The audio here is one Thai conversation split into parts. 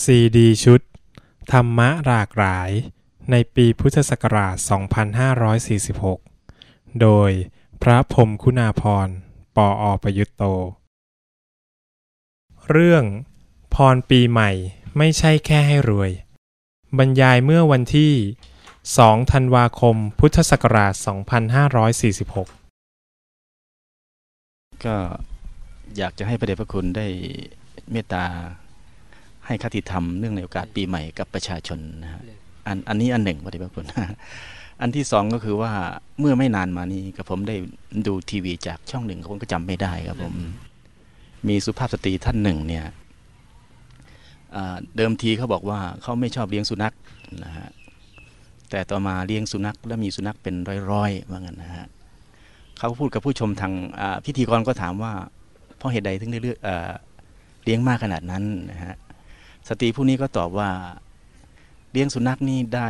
ซีดีชุด ธรรมะหลากหลาย ในปีพุทธศักราช 2546 โดยพระพรมคุณาภรปออประยุตโต เรื่องพรปีใหม่ไม่ใช่แค่ให้รวย บรรยายเมื่อวันที่ 2 ธันวาคม พุทธศักราช 2546 ก็อยากจะให้พระเดชพระคุณได้เมตตา ให้คติธรรมเนื่องในโอกาสปีใหม่กับประชาชนนะฮะอันอันนี้อันหนึ่งพระเดชพระคุณอันที่สองก็คือว่าเมื่อไม่นานมานี้กับผมได้ดูทีวีจากช่องหนึ่งผมก็จำไม่ได้ครับผม มีสุภาพสตรีท่านหนึ่งเนี่ยอ่าเดิมทีเขาบอกว่าเขาไม่ชอบเลี้ยงสุนัขนะฮะแต่ต่อมาเลี้ยงสุนัขแล้วมีสุนัขเป็นร้อยๆว่างั้นนะฮะเขาพูดกับผู้ชมทางอ่าพิธีกรก็ถามว่าเพราะเหตุใดถึงได้เลือกเอ่อเลี้ยงมากขนาดนั้นนะฮะ สตรีผู้นี้ก็ตอบว่าเลี้ยงสุนัขนี่ได้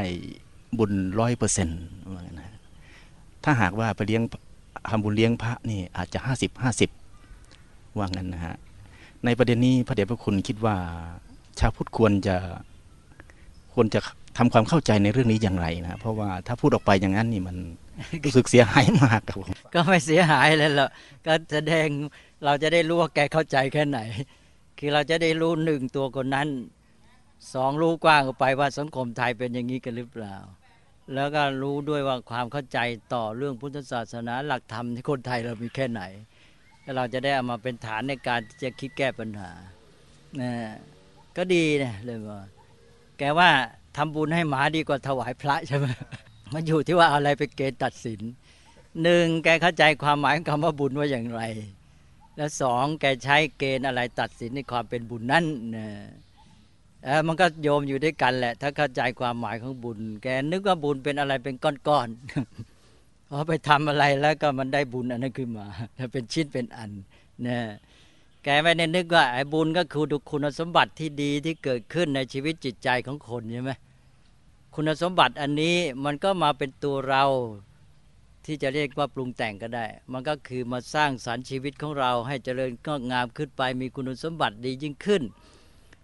บุญร้อยเปอร์เซ็นต์ว่างั้นนะฮะถ้าหากว่าไปเลี้ยงทำบุญเลี้ยงพระนี่อาจจะห้าสิบห้าสิบว่างั้นนะฮะ ในประเด็นนี้พระเดชพระคุณคิดว่าชาวพุทธควรจะควรจะทำความเข้าใจในเรื่องนี้อย่างไรนะเพราะว่าถ้าพูดออกไปอย่างนั้นนี่มันรู้สึกเสียหายมากครับผมก็ไม่เสียหายเลยหรอกก็แสดงเราจะได้รู้ว่าแกเข้าใจแค่ไหน คือเราจะได้รู้หนึ่งตัวคนนั้นสองรู้กว้างออกไปว่าสังคมไทยเป็นอย่างนี้กันหรือเปล่า แล้วก็รู้ด้วยว่าความเข้าใจต่อเรื่องพุทธศาสนาหลักธรรมที่คนไทยเรามีแค่ไหนแล้วเราจะได้เอามาเป็นฐานในการจะคิดแก้ปัญหานะก็ดีนะเลยว่าแกว่าทำบุญให้หมาดีกว่าถวายพระใช่ไหมมันอยู่ที่ว่าอะไรไปเกณฑ์ตัดสินหนึ่งแกเข้าใจความหมายของคำว่าบุญว่าอย่างไร แล้วสองแกใช้เกณฑ์อะไรตัดสินในความเป็นบุญนั้นนะมันก็โยมอยู่ด้วยกันแหละ ถ้าเข้าใจความหมายของบุญ แกนึกว่าบุญเป็นอะไรเป็นก้อนๆพอไปทำอะไรแล้วก็มันได้บุญอันนั้นขึ้นมาแล้วเป็นชิ้นเป็นอันนะแกไม่ได้นึกว่าไอ้บุญก็คือดูคุณสมบัติที่ดีที่เกิดขึ้นในชีวิตจิตใจของคนใช่ไหมคุณสมบัติอันนี้มันก็มาเป็นตัวเรา ที่จะเรียกว่าปรุงแต่งก็ได้ มันก็คือมาสร้างสรรค์ชีวิตของเราให้เจริญก็งามขึ้นไปมีคุณสมบัติดียิ่งขึ้น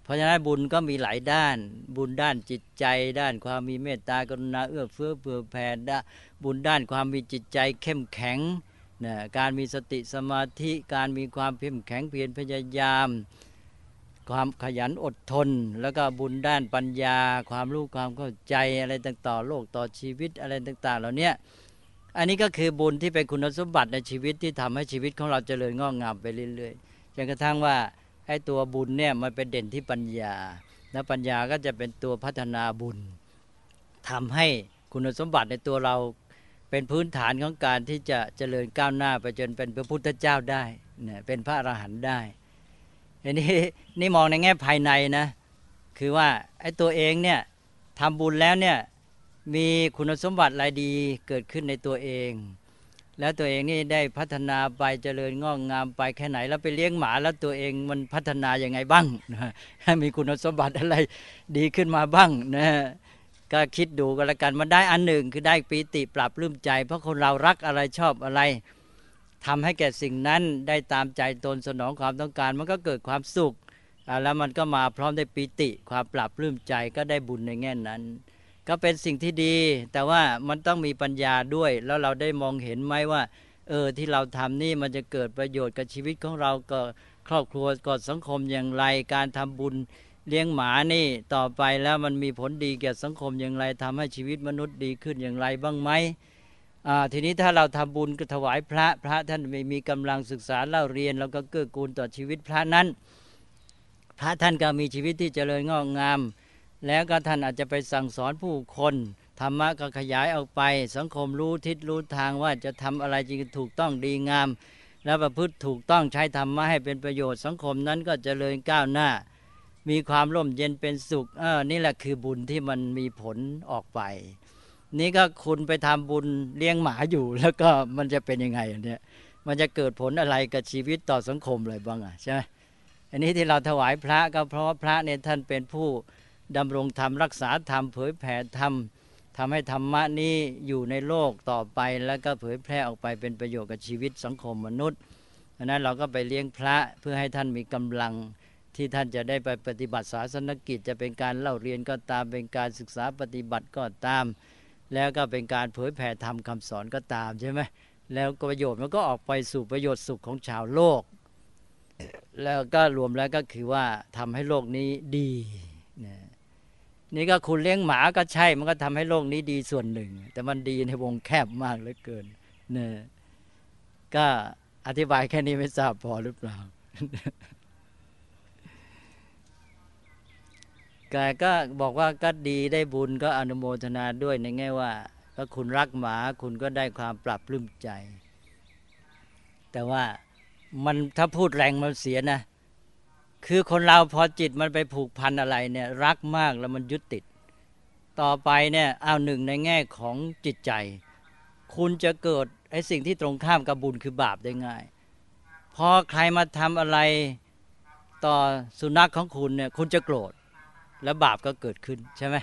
เพราะฉะนั้นบุญก็มีหลายด้าน บุญด้านจิตใจ ด้านความมีเมตตากรุณาเอื้อเฟื้อเผื่อแผ่ด้บุญด้านความมีจิตใจเข้มแข็งนะการมีสติสมาธิการมีความเข้มแข็งเพียรพยายาม ความขยันอดทน แล้วก็บุญด้านปัญญา ความรู้ความเข้าใจอะไรต่างๆโลกต่อชีวิตอะไรต่างๆ เหล่านี้ อันนี้ก็คือบุญที่เป็นคุณสมบัติในชีวิตที่ทำให้ชีวิตของเราเจริญงอกงามไปเรื่อยๆจนกระทั่งว่าไอ้ตัวบุญเนี่ยมันเป็นเด่นที่ปัญญา แล้วปัญญาก็จะเป็นตัวพัฒนาบุญทำให้คุณสมบัติในตัวเราเป็นพื้นฐานของการที่จะเจริญก้าวหน้าไปจนเป็นพระพุทธเจ้าได้เนี่ยเป็นพระอรหันต์ได้อันนี้นี่มองในแง่ภายในนะ คือว่าไอ้ตัวเองเนี่ยทำบุญแล้วเนี่ย มีคุณสมบัติอะไรดีเกิดขึ้นในตัวเอง แล้วตัวเองนี่ได้พัฒนาไปเจริญงอกงามไปแค่ไหน แล้วไปเลี้ยงหมาแล้วตัวเองมันพัฒนาอย่างไงบ้างนะมีคุณสมบัติอะไรดีขึ้นมาบ้างนะก็คิดดูกันละกันมันได้อันหนึ่งคือได้ปีติปรับปลื้มใจ เพราะคนเรารักอะไรชอบอะไรทำให้แก่สิ่งนั้นได้ตามใจตนสนองความต้องการ มันก็เกิดความสุขแล้วมันก็มาพร้อมได้ปีติความปรับปลื้มใจก็ได้บุญในแง่นั้น ก็เป็นสิ่งที่ดี แต่ว่ามันต้องมีปัญญาด้วย แล้วเราได้มองเห็นไหมว่า เออที่เราทำนี่มันจะเกิดประโยชน์กับชีวิตของเราก็ครอบครัวก็สังคมอย่างไร การทำบุญเลี้ยงหมานี่ต่อไปแล้วมันมีผลดีแก่สังคมอย่างไรทำให้ชีวิตมนุษย์ดีขึ้นอย่างไรบ้างไหมทีนี้ถ้าเราทำบุญก็ถวายพระพระท่านไม่มีกำลังศึกษาเล่าเรียน แล้วก็เกื้อกูลต่อชีวิตพระนั้น พระท่านก็มีชีวิตที่เจริญงอกงาม แล้วก็ท่านอาจจะไปสั่งสอนผู้คนธรรมะก็ขยายออกไป สังคมรู้ทิศรู้ทางว่าจะทำอะไรจริงถูกต้องดีงาม แล้วประพฤติถูกต้องใช้ธรรมะให้เป็นประโยชน์สังคมนั้นก็เจริญก้าวหน้า มีความร่มเย็นเป็นสุขเออนี่แหละคือบุญที่มันมีผลออกไป นี่ก็คุณไปทำบุญเลี้ยงหมาอยู่ แล้วก็มันจะเป็นยังไงเนี่ยมันจะเกิดผลอะไรกับชีวิตต่อสังคมเลยบ้างอะใช่ไหมอันนี้ที่เราถวายพระก็เพราะว่าพระเนี่ยท่านเป็นผู้ ดำรงธรรมรักษาธรรมเผยแผ่ธรรมทำให้ธรรมะนี้อยู่ในโลกต่อไป แล้วก็เผยแพร่ออกไปเป็นประโยชน์กับชีวิตสังคมมนุษย์เพราะนั้นเราก็ไปเลี้ยงพระเพื่อให้ท่านมีกำลังที่ท่านจะได้ไปปฏิบัติศาสนกิจ จะเป็นการเล่าเรียนก็ตามเป็นการศึกษาปฏิบัติก็ตาม แล้วก็เป็นการเผยแผ่ธรรมคำสอนก็ตามใช่ไหมแล้วประโยชน์มันก็ออกไปสู่ประโยชน์สุขของชาวโลก แล้วก็รวมแล้วก็คือว่าทำให้โลกนี้ดี นี่ก็คุณเลี้ยงหมาก็ใช่ มันก็ทำให้โลกนี้ดีส่วนหนึ่ง แต่มันดีในวงแคบมากเหลือเกินเนี่ยก็อธิบายแค่นี้ไม่ทราบพอหรือเปล่าแกก็บอกว่าก็ดีได้บุญก็อนุโมทนาด้วยในแง่ว่าก็คุณรักหมาคุณก็ได้ความปรับปลื้มใจ แต่ว่ามันถ้าพูดแรงมันเสียนะ คือคนเราพอจิตมันไปผูกพันอะไรเนี่ยรักมากแล้วมันยึดติด ต่อไปเนี่ยเอาหนึ่งในแง่ของจิตใจ คุณจะเกิดไอ้สิ่งที่ตรงข้ามกับบุญคือบาปได้ง่าย พอใครมาทำอะไรต่อสุนัขของคุณเนี่ยคุณจะโกรธ แล้วบาปก็เกิดขึ้นใช่ไหม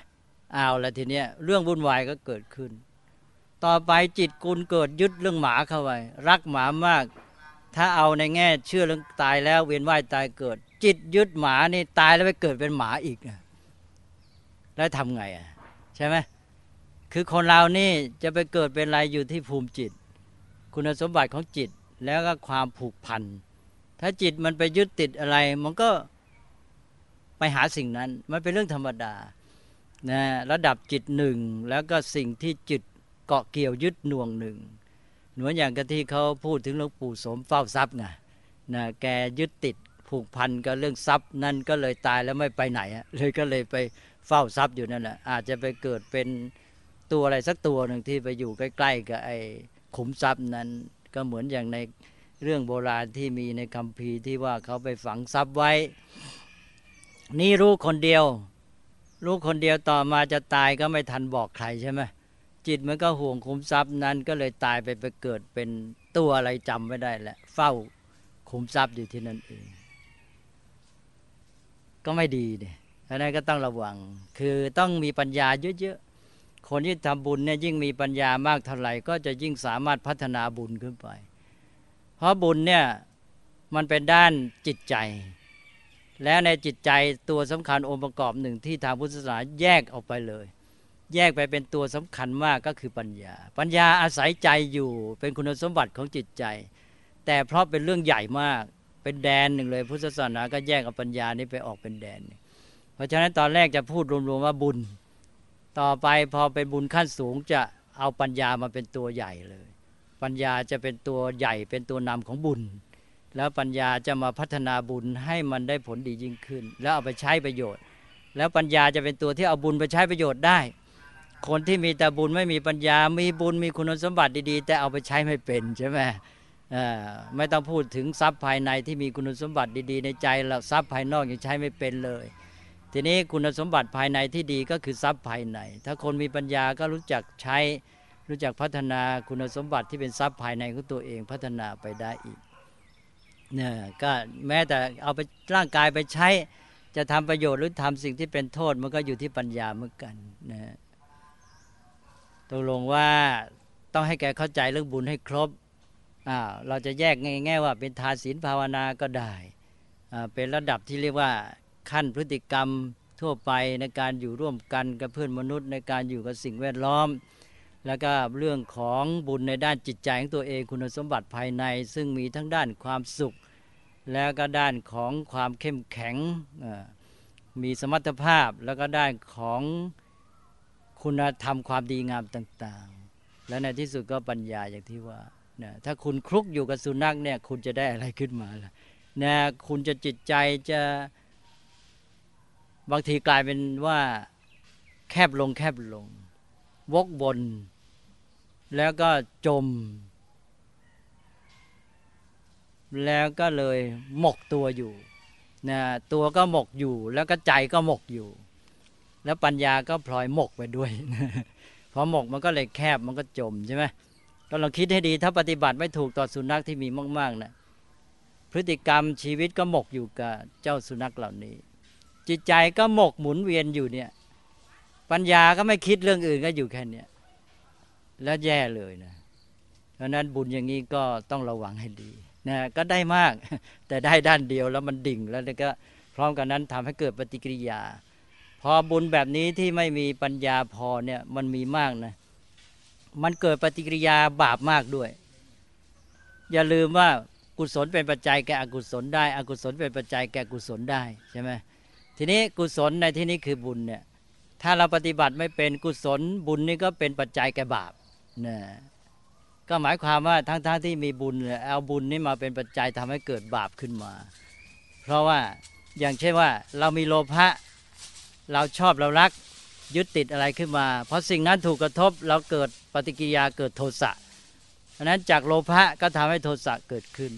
เอาแล้วทีเนี้ยเรื่องวุ่นวายก็เกิดขึ้น ต่อไปจิตคุณเกิดยึดเรื่องหมาเข้าไปรักหมามาก ถ้าเอาในแง่เชื่อเรื่องตายแล้วเวียนว่ายตายเกิด จิตยึดหมานี่ตายแล้วไปเกิดเป็นหมาอีกแล้วทำไงอะใช่ไหมคือคนเรานี่จะไปเกิดเป็นอะไรอยู่ที่ภูมิจิต คุณสมบัติของจิตแล้วก็ความผูกพัน ถ้าจิตมันไปยึดติดอะไร มันก็ไปหาสิ่งนั้น มันเป็นเรื่องธรรมดานะระดับจิตหนึ่งแล้วก็สิ่งที่จิตเกาะเกี่ยวยึดหน่วงหนึ่งเหมือนอย่างกที่เขาพูดถึงหลวงปู่สมเฝ้าทรัพย์ไงนะแกยึดติด ผูกพันกับเรื่องทรัพย์นั่นก็เลยตายแล้วไม่ไปไหนเลยก็เลยไปเฝ้าทรัพย์อยู่นั่นแหละอาจจะไปเกิดเป็นตัวอะไรสักตัวหนึ่งที่ไปอยู่ใกล้ ๆ กับไอ้ขุมทรัพย์นั้น ก็เหมือนอย่างในเรื่องโบราณที่มีในคัมภีร์ที่ว่าเขาไปฝังทรัพย์ไว้ นี่รู้คนเดียว รู้คนเดียวต่อมาจะตายก็ไม่ทันบอกใครใช่ไหมจิตมันก็ห่วงคุมทรัพย์นั้นก็เลยตายไปไปเกิดเป็นตัวอะไรจำไม่ได้แหละ เฝ้าคุมทรัพย์อยู่ที่นั่นเอง ก็ไม่ดีเนี่ยเพราะนั้นก็ต้องระวัง คือต้องมีปัญญาเยอะๆ คนที่ทำบุญเนี่ยยิ่งมีปัญญามากเท่าไหร่ก็จะยิ่งสามารถพัฒนาบุญขึ้นไป เพราะบุญเนี่ยมันเป็นด้านจิตใจ แล้วในจิตใจตัวสำคัญองค์ประกอบหนึ่งที่ทางพุทธศาสนาแยกออกไปเลย แยกไปเป็นตัวสำคัญมากก็คือปัญญา ปัญญาอาศัยใจอยู่เป็นคุณสมบัติของจิตใจ แต่เพราะเป็นเรื่องใหญ่มาก เป็นแดนหนึ่งเลย พุทธศาสนาก็แยกเอาปัญญานี้ไปออกเป็นแดน เพราะฉะนั้นตอนแรกจะพูดรวมๆว่าบุญ ต่อไปพอเป็นบุญขั้นสูงจะเอาปัญญามาเป็นตัวใหญ่เลย ปัญญาจะเป็นตัวใหญ่เป็นตัวนำของบุญ แล้วปัญญาจะมาพัฒนาบุญให้มันได้ผลดียิ่งขึ้น แล้วเอาไปใช้ประโยชน์ แล้วปัญญาจะเป็นตัวที่เอาบุญไปใช้ประโยชน์ได้ คนที่มีแต่บุญไม่มีปัญญา มีบุญมีคุณสมบัติดีๆ แต่เอาไปใช้ไม่เป็นใช่ไหม ไม่ต้องพูดถึงทรัพย์ภายในที่มีคุณสมบัติดี ๆ ในใจแล้วทรัพย์ภายนอกยังใช้ไม่เป็นเลย ทีนี้คุณสมบัติภายในที่ดีก็คือทรัพย์ภายใน ถ้าคนมีปัญญาก็รู้จักใช้รู้จักพัฒนาคุณสมบัติที่เป็นทรัพย์ภายในของตัวเองพัฒนาไปได้อีกเนี่ยก็แม้แต่เอาไปร่างกายไปใช้ จะทำประโยชน์หรือทำสิ่งที่เป็นโทษมันก็อยู่ที่ปัญญาเหมือนกันนะตกลงว่าต้องให้แกเข้าใจเรื่องบุญให้ครบ เราจะแยกง่ายๆว่าเป็นทานศีลภาวนาก็ได้อ่าเป็นระดับที่เรียกว่าขั้นพฤติกรรมทั่วไปในการอยู่ร่วมกันกับเพื่อนมนุษย์ ในการอยู่กับสิ่งแวดล้อม แล้วก็เรื่องของบุญในด้านจิตใจของตัวเองคุณสมบัติภายใน ซึ่งมีทั้งด้านความสุข แล้วก็ด้านของความเข้มแข็งมีสมรรถภาพแล้วก็ด้านของคุณธรรมความดีงามต่าง ๆ และในที่สุดก็ปัญญาอย่างที่ว่า นะถ้าคุณคลุกอยู่กับสุนัขเนี่ยคุณจะได้อะไรขึ้นมาล่ะนะคุณจะจิตใจจะบางทีกลายเป็นว่าแคบลงแคบลง วกบน แล้วก็จม แล้วก็เลยหมกตัวอยู่นะตัวก็หมกอยู่ แล้วก็ใจก็หมกอยู่ แล้วปัญญาก็พลอยหมกไปด้วยพอหมกมันก็เลยแคบมันก็จมใช่ไหม ก็ลองคิดให้ดีถ้าปฏิบัติไม่ถูกต่อสุนัขที่มีมากๆนะพฤติกรรมชีวิตก็หมกอยู่กับเจ้าสุนัขเหล่านี้ จิตใจก็หมกหมุนเวียนอยู่เนี่ย ปัญญาก็ไม่คิดเรื่องอื่นก็อยู่แค่เนี้ยแล้วแย่เลยนะเพราะนั้นบุญอย่างนี้ก็ต้องระวังให้ดีนะก็ได้มากแต่ได้ด้านเดียวแล้วมันดิ่งแล้วก็พร้อมกันนั้นทำให้เกิดปฏิกิริยา พอบุญแบบนี้ที่ไม่มีปัญญาพอเนี่ยมันมีมากนะ มันเกิดปฏิกิริยาบาปมากด้วย อย่าลืมว่ากุศลเป็นปัจจัยแก่อกุศลได้ อกุศลเป็นปัจจัยแก่กุศลได้ใช่ไหมทีนี้กุศลในที่นี้คือบุญเนี่ยถ้าเราปฏิบัติไม่เป็นกุศลบุญนี่ก็เป็นปัจจัยแก่บาปนะก็หมายความว่าทั้งๆทที่มีบุญเอาบุญนี่มาเป็นปัจจัยทำให้เกิดบาปขึ้นมา เพราะว่าอย่างเช่นว่าเรามีโลภะเราชอบเรารักยึดติดอะไรขึ้นมา เพราะสิ่งนั้นถูกกระทบเราเกิด ปฏิกิริยาเกิดโทสะเพราะนั้นจากโลภะก็ทำให้โทสะเกิดขึ้น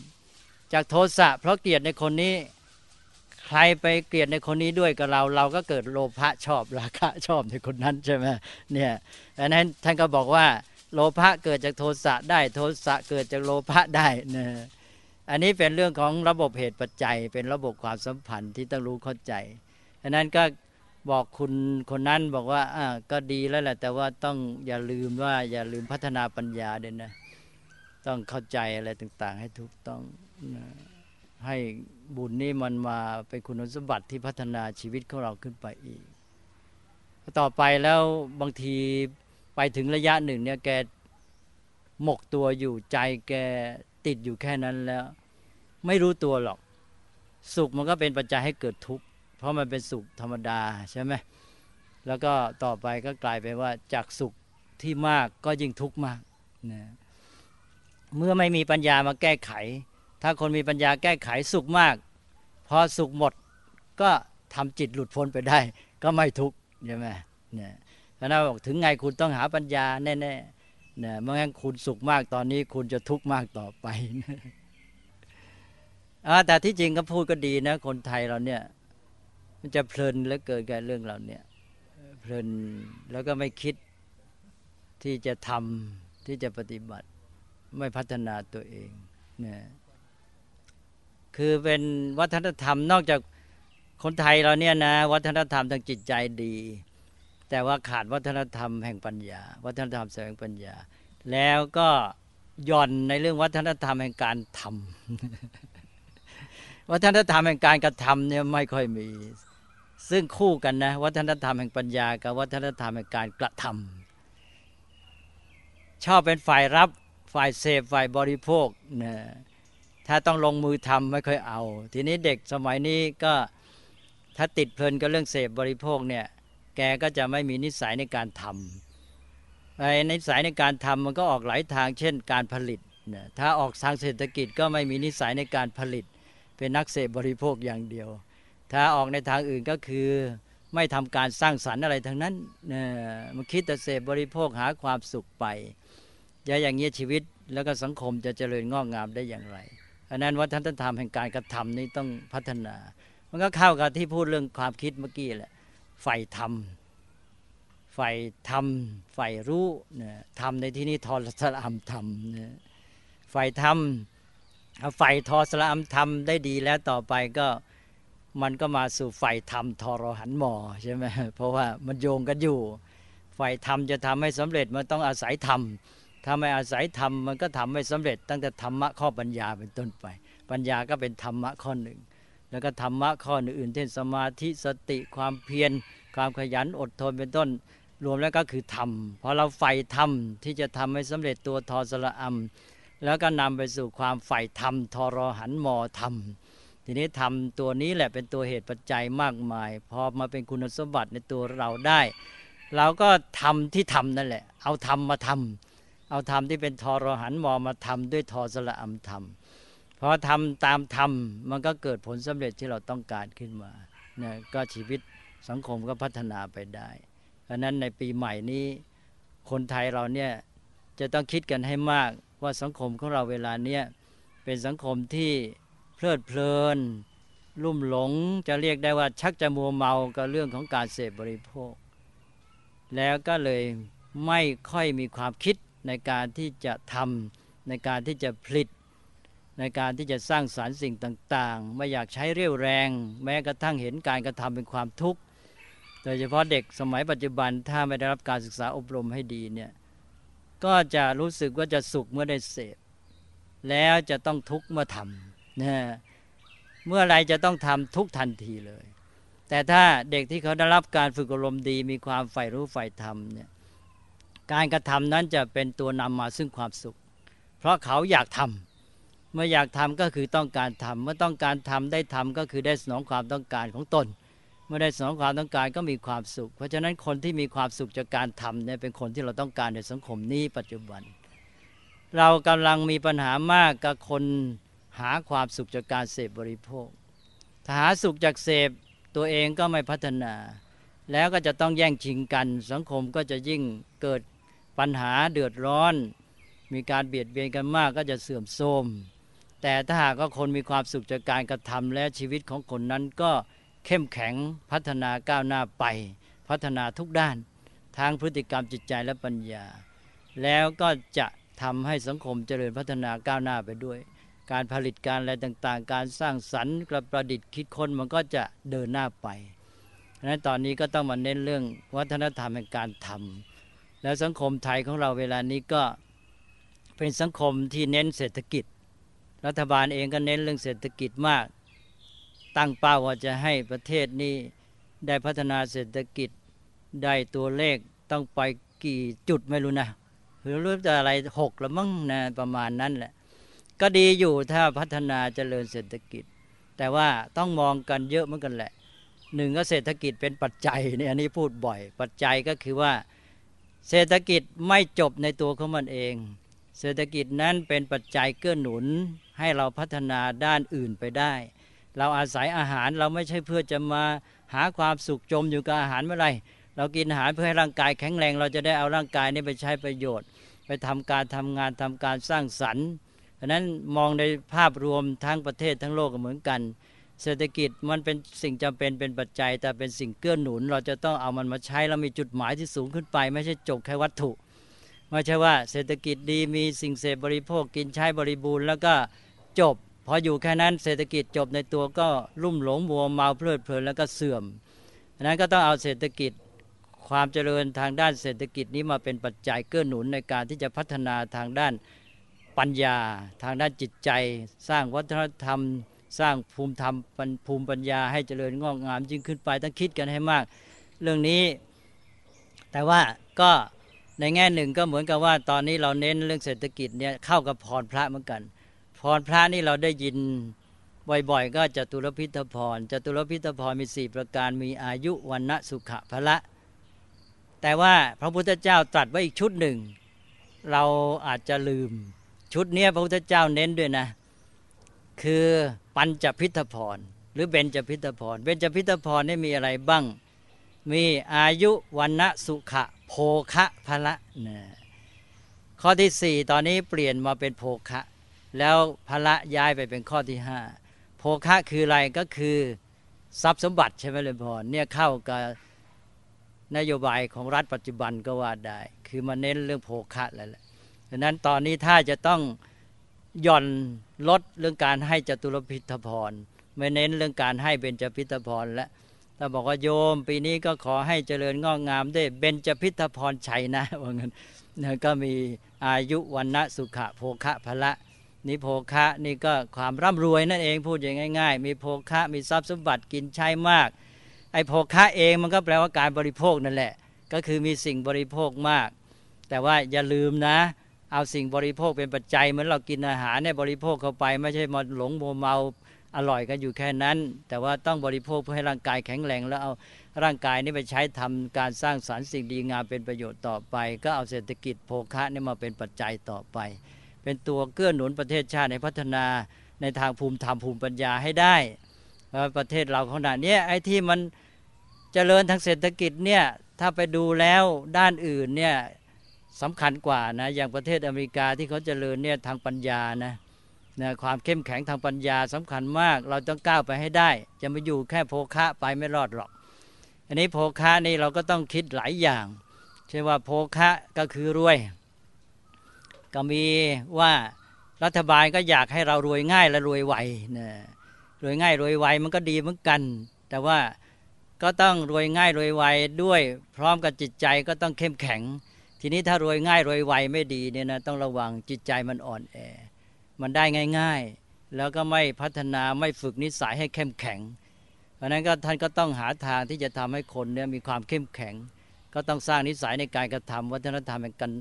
จากโทสะเพราะเกลียดในคนนี้ใครไปเกลียดในคนนี้ด้วยกับเรา เราก็เกิดโลภะชอบราคะชอบในคนนั้นใช่ไหมเนี่ยดังนั้นท่านก็บอกว่า โลภะเกิดจากโทสะได้โทสะเกิดจากโลภะได้นะอันนี้เป็นเรื่องของระบบเหตุปัจจัย เป็นระบบความสัมพันธ์ที่ต้องรู้เข้าใจดังนั้นก็ บอกคุณคนนั้นบอกว่าอ่าก็ดีแล้วแหละ แต่ว่าต้องอย่าลืมว่าอย่าลืมพัฒนาปัญญาเด่นนะ ต้องเข้าใจอะไรต่าง ๆ ให้ถูกต้องนะให้บุญนี่มันมาเป็นคุณสมบัติที่พัฒนาชีวิตของเราขึ้นไปอีก ต่อไปแล้วบางทีไปถึงระยะหนึ่งเนี่ยแกหมกตัวอยู่ใจแกติดอยู่แค่นั้นแล้ว ไม่รู้ตัวหรอก สุขมันก็เป็นปัจจัยให้เกิดทุกข์ เพราะมันเป็นสุขธรรมดาใช่ไหมแล้วก็ต่อไปก็กลายไปว่าจากสุขที่มากก็ยิ่งทุกข์มากนะเมื่อไม่มีปัญญามาแก้ไข ถ้าคนมีปัญญาแก้ไขสุขมาก พอสุขหมดก็ทำจิตหลุดพ้นไปได้ ก็ไม่ทุกข์ใช่ไหมเนี่ยพระนาบอกถึงไงคุณต้องหาปัญญาแน่ๆเนี่ยเมื่องั้นคุณสุขมากตอนนี้คุณจะทุกข์มากต่อไปแต่ที่จริงก็พูดก็ดีนะ คนไทยเราเนี่ย มันจะเพลินเหลือเกินกับเรื่องเราเนี่ยเพลินแล้วก็ไม่คิดที่จะทำที่จะปฏิบัติไม่พัฒนาตัวเองเนี่ยคือเป็นวัฒนธรรมนอกจากคนไทยเราเนี่ยนะ วัฒนธรรมทางจิตใจดี แต่ว่าขาดวัฒนธรรมแห่งปัญญา วัฒนธรรมแสดงปัญญา แล้วก็ย่อนในเรื่องวัฒนธรรมแห่งการทำวัฒนธรรมแห่งการกระทำเนี่ยไม่ค่อยมี ซึ่งคู่กันนะวัฒนธรรมแห่งปัญญากับวัฒนธรรมแห่งการกระทำชอบเป็นฝ่ายรับฝ่ายเสพฝ่ายบริโภคนะถ้าต้องลงมือทำไม่ค่อยเอา ทีนี้เด็กสมัยนี้ก็ถ้าติดเพลินกับเรื่องเสพบริโภคเนี่ยแกก็จะไม่มีนิสัยในการทำไอ้นิสัยในการทำมันก็ออกหลายทางเช่น การผลิตนะถ้าออกทางเศรษฐกิจก็ไม่มีนิสัยในการผลิต เป็นนักเสพบริโภคอย่างเดียว ถ้าออกในทางอื่นก็คือไม่ทำการสร้างสรรค์อะไรทั้งนั้นนะมันคิดแต่เสพบริโภคหาความสุขไปจะอย่างเงี้ยชีวิตแล้วก็สังคมจะเจริญงอกงามได้อย่างไรอันนั้นวัฒนธรรมแห่งการกระทำนี้ต้องพัฒนา มันก็เข้ากับที่พูดเรื่องความคิดเมื่อกี้แหละใฝ่ธรรมใฝ่ธรรมใฝ่รู้เนี่ยธรรมในที่นี้ทอสละอัมธรรมเนี่ยใฝ่ธรรมใฝ่ทอสละอัมธรรมได้ดีแล้วต่อไปก็ มันก็มาสู่ใฝ่ธรรมทอรหันหมอใช่ไหมเพราะว่ามันโยงกันอยู่ใฝ่ธรรมจะทำให้สำเร็จมันต้องอาศัยธรรมถ้าไม่อาศัยธรรมมันก็ทำไม่สำเร็จ ตั้งแต่ธรรมะข้อปัญญาเป็นต้นไป ปัญญาก็เป็นธรรมะข้อหนึ่ง แล้วก็ธรรมะข้ออื่นเช่นสมาธิสติความเพียร ความขยันอดทนเป็นต้น รวมแล้วก็คือธรรมพอเราใฝ่ธรรมที่จะทำให้สำเร็จตัวทอสละอัมแล้วก็นำไปสู่ความใฝ่ธรรมทรหันมอธรรม ทีนี้ธรรมตัวนี้แหละเป็นตัวเหตุปัจจัยมากมาย พอมาเป็นคุณสมบัติในตัวเราได้ เราก็ทำที่ทำนั่นแหละ เอาธรรมาทำเอาธรรมที่เป็นทรหันมอมาทำด้วยทอสละอัมธรรมพอทำตามทำมันก็เกิดผลสำเร็จที่เราต้องการขึ้นมานะก็ชีวิตสังคมก็พัฒนาไปได้เพราะนั้นในปีใหม่นี้คนไทยเราเนี่ยจะต้องคิดกันให้มากว่าสังคมของเราเวลาเนี้ยเป็นสังคมที่ เพลิดเพลิน ลุ่มหลงจะเรียกได้ว่าชักจะมัวเมากับเรื่องของการเสพบริโภค แล้วก็เลยไม่ค่อยมีความคิดในการที่จะทำในการที่จะผลิต ในการที่จะสร้างสารรค์สิ่งต่าง ๆ ไม่อยากใช้เรี่ยวแรง แม้กระทั่งเห็นการกระทำเป็นความทุกข์โดยเฉพาะเด็กสมัยปัจจุบันถ้าไม่ได้รับการศึกษาอบรมให้ดีเนี่ยก็จะรู้สึกว่าจะสุขเมื่อได้เสพ แล้วจะต้องทุกข์เมื่อทำ นะเมื่อไรจะต้องทำทุกทันทีเลย แต่ถ้าเด็กที่เขาได้รับการฝึกอบรมดี มีความใฝ่รู้ใฝ่ธรรมเนี่ยการกระทำนั้นจะเป็นตัวนำมาซึ่งความสุข เพราะเขาอยากทำเมื่ออยากทำก็คือต้องการทำเมื่อต้องการทำได้ทำก็คือได้สนองความต้องการของตน เมื่อได้สนองความต้องการก็มีความสุข เพราะฉะนั้นคนที่มีความสุขจากการทำเนี่ยเป็นคนที่เราต้องการในสังคมนี้ปัจจุบัน เรากำลังมีปัญหามากกับคน หาความสุขจากการเสพบริโภค ถ้าหาสุขจากเสพตัวเองก็ไม่พัฒนา แล้วก็จะต้องแย่งชิงกัน สังคมก็จะยิ่งเกิดปัญหาเดือดร้อน มีการเบียดเบียนกันมากก็จะเสื่อมโทรมแต่ถ้าหากว่าคนมีความสุขจากการกระทำและชีวิตของคนนั้นก็เข้มแข็งพัฒนาก้าวหน้าไป พัฒนาทุกด้านทางพฤติกรรมจิตใจและปัญญา แล้วก็จะทำให้สังคมเจริญพัฒนาก้าวหน้าไปด้วย การผลิตการอะไรต่างๆ การสร้างสรรค์กระประดิษฐ์คิดค้นมันก็จะเดินหน้าไปดังนั้นตอนนี้ก็ต้องมาเน้นเรื่องวัฒนธรรมแห่งการทำแล้วสังคมไทยของเราเวลานี้ก็เป็นสังคมที่เน้นเศรษฐกิจ รัฐบาลเองก็เน้นเรื่องเศรษฐกิจมาก ตั้งเป้าว่าจะให้ประเทศนี้ได้พัฒนาเศรษฐกิจได้ตัวเลขต้องไปกี่จุดไม่รู้นะหรือรู้จะอะไรหกละมั้งนะประมาณนั้นแหละ ก็ดีอยู่ถ้าพัฒนาเจริญเศรษฐกิจ แต่ว่าต้องมองกันเยอะเหมือนกันแหละหนึ่งก็เศรษฐกิจเป็นปัจจัยเนี่ยอันนี้พูดบ่อย ปัจจัยก็คือว่า เศรษฐกิจไม่จบในตัวของมันเอง เศรษฐกิจนั้นเป็นปัจจัยเกื้อหนุนให้เราพัฒนาด้านอื่นไปได้ เราอาศัยอาหารเราไม่ใช่เพื่อจะมาหาความสุขจมอยู่กับอาหารเมื่อไรเรากินอาหารเพื่อให้ร่างกายแข็งแรง เราจะได้เอาร่างกายนี้ไปใช้ประโยชน์ ไปทำการทำงานทำการสร้างสรรค์ เพราะนั้นมองในภาพรวมทั้งประเทศทั้งโลกก็เหมือนกัน เศรษฐกิจมันเป็นสิ่งจำเป็นเป็นปัจจัย แต่เป็นสิ่งเกื้อหนุน เราจะต้องเอามันมาใช้แล้วมีจุดหมายที่สูงขึ้นไป ไม่ใช่จบแค่วัตถุไม่ใช่ว่าเศรษฐกิจดีมีสิ่งเสพบริโภคกินใช้บริบูรณ์แล้วก็จบพออยู่แค่นั้นเศรษฐกิจจบในตัวก็ลุ่มหลงมัวเมาเพลิดเพลินแล้วก็เสื่อมดังนั้นก็ต้องเอาเศรษฐกิจความเจริญทางด้านเศรษฐกิจนี้มาเป็นปัจจัยเกื้อหนุนในการที่จะพัฒนาทางด้าน ปัญญา ทางด้านจิตใจ สร้างวัฒนธรรม สร้างภูมิธรรมภูมิปัญญาให้เจริญงอกงามยิ่งขึ้นไปต้องคิดกันให้มาก เรื่องนี้ แต่ว่าก็ในแง่หนึ่งก็เหมือนกับว่าตอนนี้เราเน้นเรื่องเศรษฐกิจเนี่ยเข้ากับพรพระเหมือนกัน พรพระนี่เราได้ยินบ่อยๆ ก็จตุรพิทพรจตุรพิทพรมีสี่ประการมีอายุวันณะสุขะพละ แต่ว่าพระพุทธเจ้าตรัสไว้อีกชุดหนึ่ง เราอาจจะลืม ชุดนี้พระพุทธเจ้าเน้นด้วยนะ คือปัญจพิทพรหรือเบญจพิทพรเบญจพิทพรนี่มีอะไรบ้าง มีอายุวันณะสุขะโภคะพละนะข้อที่สี่ตอนนี้เปลี่ยนมาเป็นโภคะ แล้วพละย้ายไปเป็นข้อที่ห้าโภคะคืออะไรก็คือทรัพย์สมบัติใช่ไหมเลยพรเนี่ยเข้ากับนโยบายของรัฐปัจจุบันก็ว่าได้ คือมาเน้นเรื่องโภคะแล้วแหละ ดังนั้นตอนนี้ถ้าจะต้องย่อนลดเรื่องการให้จตุรพิทพรไม่เน้นเรื่องการให้เบญจพิทพรและถ้าบอกว่าโยม ปีนี้ก็ขอให้เจริญงอกงามได้เบญจพิทพรชัยนะว่างั้นก็มีอายุวันณะสุขะโภคะพละนี่โภคะนี่ก็ความร่ำรวยนั่นเองพูดอย่างง่าย ๆ มีโภคะมีทรัพย์สมบัติกินใช้มาก ไอ้โภคะเองมันก็แปลว่าการบริโภคนั่นแหละ ก็คือมีสิ่งบริโภคมาก แต่ว่าอย่าลืมนะ เอาสิ่งบริโภคเป็นปัจจัยเหมือนเรากินอาหารเนี่ยบริโภคเข้าไป ไม่ใช่มาหลงโมเมาอร่อยกันอยู่แค่นั้น แต่ว่าต้องบริโภคเพื่อให้ร่างกายแข็งแรง แล้วเอาร่างกายนี้ไปใช้ทำการสร้างสารรค์สิ่งดีงามเป็นประโยชน์ต่อไป ก็เอาเศรษฐกิจโภคะนี่มาเป็นปัจจัยต่อไป เป็นตัวเกื้อหนุนประเทศชาติในพัฒนาในทางภูมิธรรมภูมิปัญญาให้ได้ประเทศเราขนาดนี้ไอ้ที่มันเจริญทางเศรษฐกิจเนี่ยถ้าไปดูแล้วด้านอื่นเนี่ย สำคัญกว่านะอย่างประเทศอเมริกาที่เขาเจริญเนี่ยทางปัญญานะนะความเข้มแข็งทางปัญญาสำคัญมาก เราต้องก้าวไปให้ได้ จะมาอยู่แค่โภคะไปไม่รอดหรอก อันนี้โภคะนี่เราก็ต้องคิดหลายอย่าง เช่นว่าโภคะก็คือรวย ก็มีว่ารัฐบาลก็อยากให้เรารวยง่ายและรวยไวนะรวยง่ายรวยไวมันก็ดีเหมือนกัน แต่ว่าก็ต้องรวยง่ายรวยไวด้วย พร้อมกับจิตใจก็ต้องเข้มแข็ง ทีนี้ถ้ารวยง่ายรวยไวไม่ดีเนี่ยนะต้องระวังจิตใจมันอ่อนแอ มันได้ง่ายแล้วก็ไม่พัฒนาไม่ฝึกนิสัยให้เข้มแข็ง เพราะนั้นก็ท่านก็ต้องหาทางที่จะทำให้คนเนี่ยมีความเข้มแข็ง ก็ต้องสร้างนิสัยในการกระทำวัฒนธรรมแห่งการ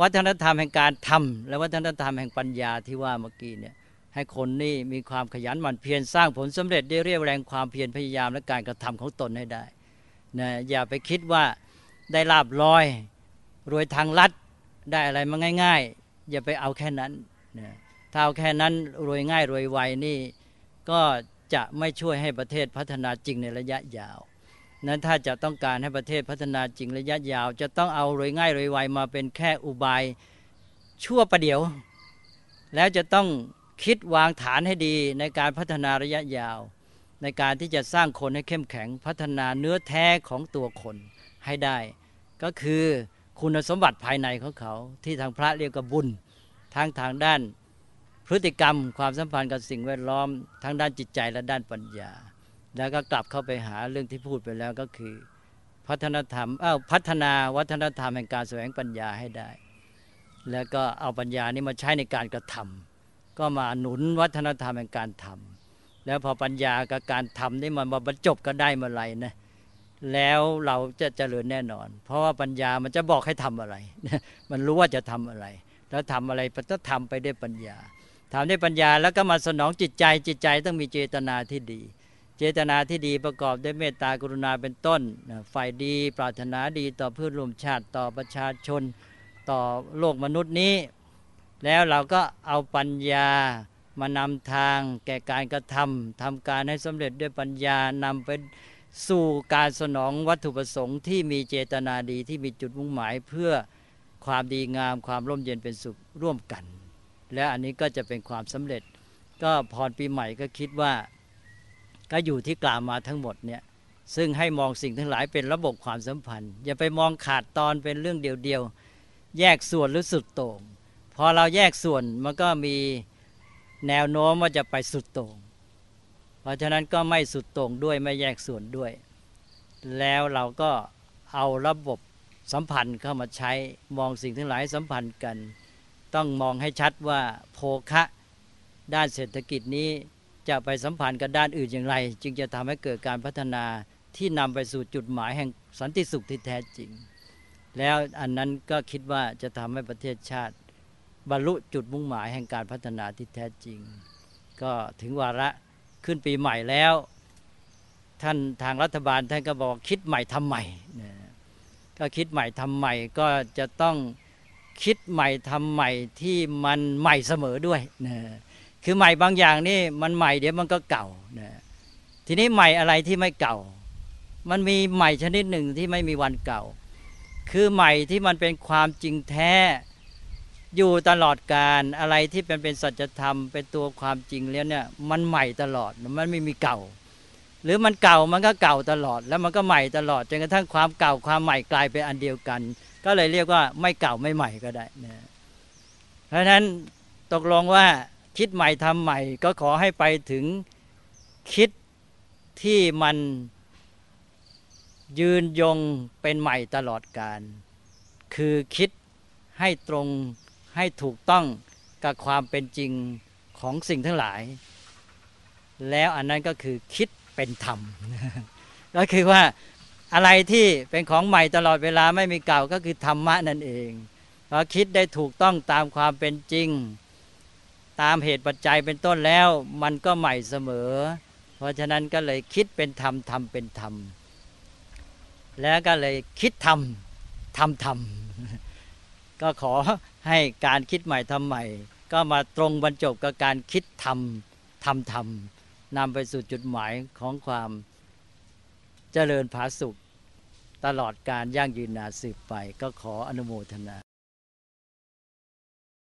วัฒนธรรมแห่งการทำและวัฒนธรรมแห่งปัญญาที่ว่าเมื่อกี้เนี่ยให้คนนี่มีความขยันหมั่นเพียรสร้างผลสำเร็จได้เรียวแรงความเพียรพยายามและการกระทำของตนให้ได้นะอย่าไปคิดว่าได้ลาบลอย รวยทางลัดได้อะไรมาง่าย ๆ อย่าไปเอาแค่นั้นนะถ้าเอาแค่นั้นรวยง่ายรวยไวนี่ก็จะไม่ช่วยให้ประเทศพัฒนาจริงในระยะยาว นั้นถ้าจะต้องการให้ประเทศพัฒนาจริงระยะยาว จะต้องเอารวยง่ายรวยไวมาเป็นแค่อุบายชั่วประเดี๋ยว แล้วจะต้องคิดวางฐานให้ดีในการพัฒนาระยะยาว ในการที่จะสร้างคนให้เข้มแข็งพัฒนาเนื้อแท้ของตัวคนให้ได้ ก็คือ คุณสมบัติภายในของเขา ที่ทางพระเรียกว่าบุญทั้งทางด้านพฤติกรรม ความสัมพันธ์กับสิ่งแวดล้อมทั้งด้านจิตใจและด้านปัญญา แล้วก็กลับเข้าไปหาเรื่องที่พูดไปแล้วก็คือ พัฒนธรรมเอ้าพัฒนาวัฒนธรรมแห่งการแสวงปัญญาให้ได้ แล้วก็เอาปัญญานี้มาใช้ในการกระทำก็มาหนุนวัฒนธรรมแห่งการทำแล้วพอปัญญากับการทำนี่มันมาบรรจบกันได้เมื่อไหร่นะ แล้วเราจะเจริญแน่นอน เพราะว่าปัญญามันจะบอกให้ทำอะไร มันรู้ว่าจะทำอะไร แล้วทำอะไรมันต้องทำไปด้วยปัญญาทำด้วยปัญญาแล้วก็มาสนองจิตใจจิตใจต้องมีเจตนาที่ดี เจตนาที่ดีประกอบด้วยเมตตากรุณาเป็นต้นฝ่ายดีปรารถนาดีต่อเพื่อนร่วมชาติต่อประชาชน ต่อโลกมนุษย์นี้ แล้วเราก็เอาปัญญามานำทางแก่การกระทำทำการให้สำเร็จด้วยปัญญานำไป สู่การสนองวัตถุประสงค์ที่มีเจตนาดีที่มีจุดมุ่งหมายเพื่อความดีงามความร่มเย็นเป็นสุขร่วมกัน และอันนี้ก็จะเป็นความสำเร็จ ก็พรปีใหม่ก็คิดว่า ก็อยู่ที่กล่าวมาทั้งหมดเนี่ยซึ่งให้มองสิ่งทั้งหลายเป็นระบบความสัมพันธ์ อย่าไปมองขาดตอนเป็นเรื่องเดียวๆแยกส่วนหรือสุดโต่งพอเราแยกส่วนมันก็มีแนวโน้มว่าจะไปสุดโต่ง ราะฉะนั้นก็ไม่สุดต่งด้วยไม่แยกส่วนด้วย แล้วเราก็เอาระบบสัมพันธ์เข้ามาใช้มองสิ่งทั้งหลายสัมพันธ์กัน ต้องมองให้ชัดว่าโภคะด้านเศรษฐกิจนี้จะไปสัมพันธ์กับด้านอื่นอย่างไร จึงจะทำให้เกิดการพัฒนาที่นำไปสู่จุดหมายแห่งสันติสุขที่แท้จริง แล้วอันนั้นก็คิดว่าจะทำให้ประเทศชาติ บรรลุจุดมุ่งหมายแห่งการพัฒนาที่แท้จริง ก็ถึงวาระ ขึ้นปีใหม่แล้ว ท่านทางรัฐบาลท่านก็บอกคิดใหม่ทำใหม่นะก็คิดใหม่ทำใหม่ก็จะต้องคิดใหม่ทำใหม่ที่มันใหม่เสมอด้วยนะคือใหม่บางอย่างนี่มันใหม่เดี๋ยวมันก็เก่านะทีนี้ใหม่อะไรที่ไม่เก่า มันมีใหม่ชนิดหนึ่งที่ไม่มีวันเก่า คือใหม่ที่มันเป็นความจริงแท้ อยู่ตลอดการอะไรที่เป็นเป็นสัจธรรมเป็นตัวความจริงแล้วเนี่ยมันใหม่ตลอดมันไม่มีเก่า หรือมันเก่ามันก็เก่าตลอด แล้วมันก็ใหม่ตลอดจนกระทั่งความเก่าความใหม่กลายเป็นอันเดียวกัน ก็เลยเรียกว่าไม่เก่าไม่ใหม่ก็ได้นะเพราะฉะนั้นตกลงว่าคิดใหม่ทำใหม่ก็ขอให้ไปถึงคิดที่มันยืนยงเป็นใหม่ตลอดการ คือคิดให้ตรง ให้ถูกต้องกับความเป็นจริงของสิ่งทั้งหลาย แล้วอันนั้นก็คือคิดเป็นธรรม ก็คือว่าอะไรที่เป็นของใหม่ตลอดเวลาไม่มีเก่าก็คือธรรมะนั่นเองพอคิดได้ถูกต้องตามความเป็นจริง ตามเหตุปัจจัยเป็นต้นแล้วมันก็ใหม่เสมอ เพราะฉะนั้นก็เลยคิดเป็นธรรมทำเป็นธรรม แล้วก็เลยคิดทำทำทำ ก็ขอให้การคิดใหม่ทำใหม่ ก็มาตรงบรรจบกับการคิดทำทำทำนำไปสู่จุดหมายของความเจริญผาสุข ตลอดการยั่งยืนนาสืบไป ก็ขออนุโมทนา